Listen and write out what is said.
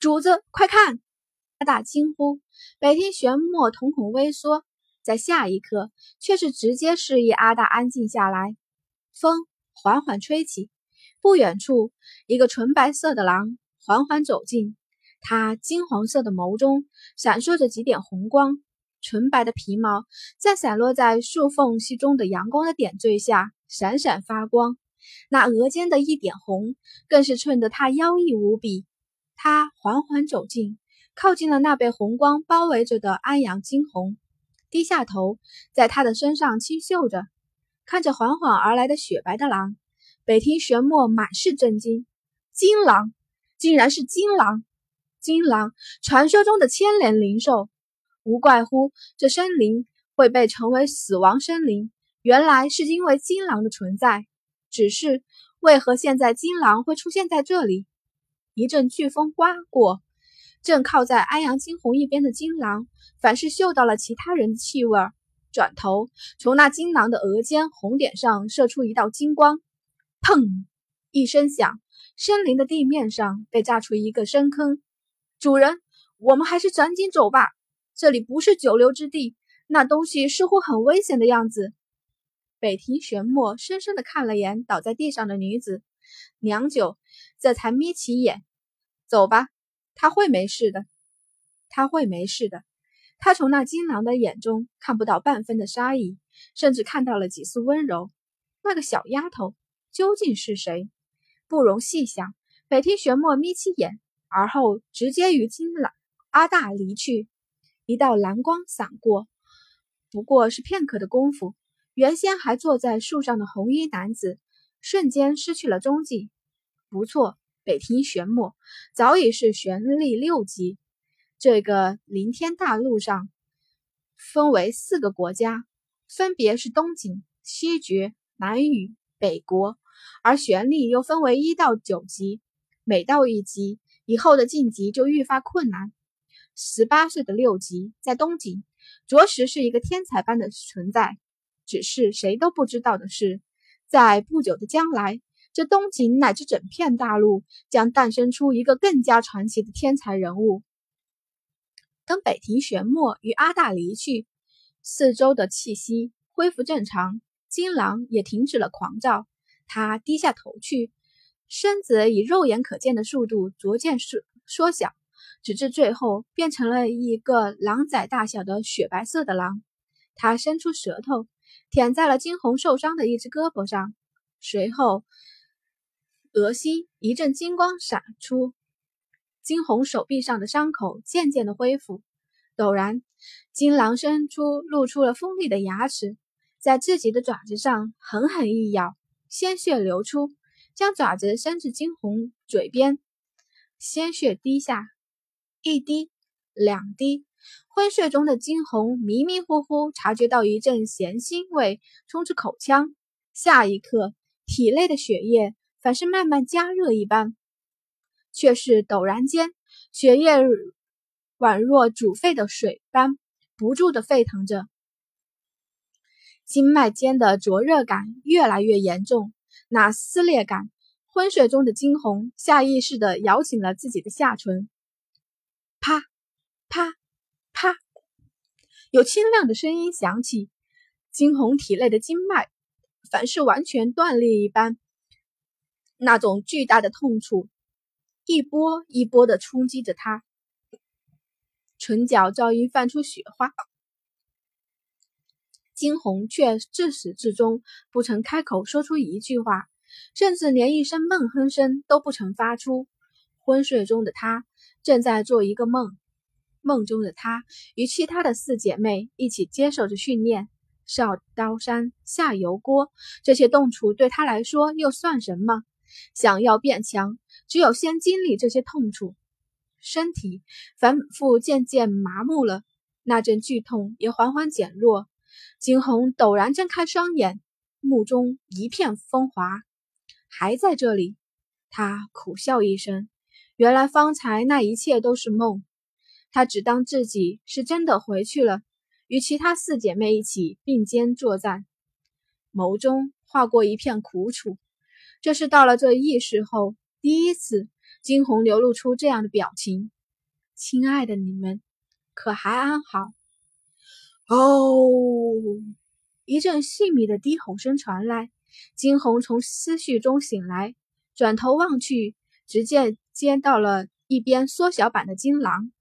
主子，快看！阿大惊呼。北庭玄墨瞳孔微缩，在下一刻却是直接示意阿大安静下来。风缓缓吹起，不远处，一个纯白色的狼缓缓走近。它金黄色的眸中闪烁着几点红光，纯白的皮毛在散落在树缝隙中的阳光的点缀下闪闪发光。那额间的一点红，更是衬得他妖异无比。他缓缓走近，靠近了那被红光包围着的安阳惊鸿，低下头，在他的身上轻嗅着，看着缓缓而来的雪白的狼。北庭玄墨满是震惊：金狼，竟然是金狼！金狼，传说中的千年灵兽，无怪乎这森林会被称为死亡森林，原来是因为金狼的存在。只是为何现在金狼会出现在这里？一阵飓风刮过，正靠在安阳金鸿一边的金狼，凡是嗅到了其他人的气味，转头从那金狼的额间红点上射出一道金光，砰！一声响，森林的地面上被炸出一个深坑。主人，我们还是赶紧走吧，这里不是久留之地。那东西似乎很危险的样子。北庭玄墨深深的看了眼倒在地上的女子，良久，这才眯起眼：“走吧，他会没事的，他会没事的。”他从那金狼的眼中看不到半分的杀意，甚至看到了几丝温柔。那个小丫头究竟是谁？不容细想。北庭玄墨眯起眼。而后直接与金狼阿大离去，一道蓝光闪过，不过是片刻的功夫。原先还坐在树上的红衣男子瞬间失去了踪迹。不错，北庭玄墨早已是玄力六级。这个凌天大陆上分为四个国家，分别是东景、西绝、南域、北国，而玄力又分为一到九级，每到一级。以后的晋级就愈发困难。十八岁的六级在东景，着实是一个天才般的存在。只是谁都不知道的是，在不久的将来，这东景乃至整片大陆将诞生出一个更加传奇的天才人物。等北庭玄墨与阿大离去，四周的气息恢复正常，金狼也停止了狂躁。他低下头去。身子以肉眼可见的速度逐渐缩缩小，直至最后变成了一个狼崽大小的雪白色的狼。他伸出舌头舔在了金红受伤的一只胳膊上，随后额心一阵金光闪出，金红手臂上的伤口渐渐的恢复。陡然，金狼伸出露出了锋利的牙齿，在自己的爪子上狠狠一咬，鲜血流出。将爪子伸至惊鸿嘴边，鲜血滴下，一滴，两滴。昏睡中的惊鸿迷迷糊糊察觉到一阵咸腥味冲至口腔，下一刻，体内的血液反是慢慢加热一般，却是陡然间，血液宛若煮沸的水般不住的沸腾着，经脉间的灼热感越来越严重。那撕裂感，昏睡中的惊鸿下意识地咬紧了自己的下唇。啪，啪，啪，有清亮的声音响起。惊鸿体内的经脉，凡是完全断裂一般。那种巨大的痛楚，一波一波地冲击着他，唇角早已泛出雪花。惊鸿却自始至终不曾开口说出一句话，甚至连一声闷哼声都不曾发出。昏睡中的他正在做一个梦，梦中的他与其他的四姐妹一起接受着训练。上刀山下油锅，这些动处对他来说又算什么？想要变强，只有先经历这些痛楚。身体反复渐渐麻木了，那阵剧痛也缓缓减弱。惊鸿陡然睁开双眼，目中一片风华，还在这里。他苦笑一声，原来方才那一切都是梦。他只当自己是真的回去了，与其他四姐妹一起并肩作战，眸中划过一片苦楚。这是到了这异世后第一次惊鸿流露出这样的表情：“亲爱的你们，可还安好？”哦，一阵细密的低吼声传来，惊鸿从思绪中醒来，转头望去，只见见到了一边缩小版的金狼。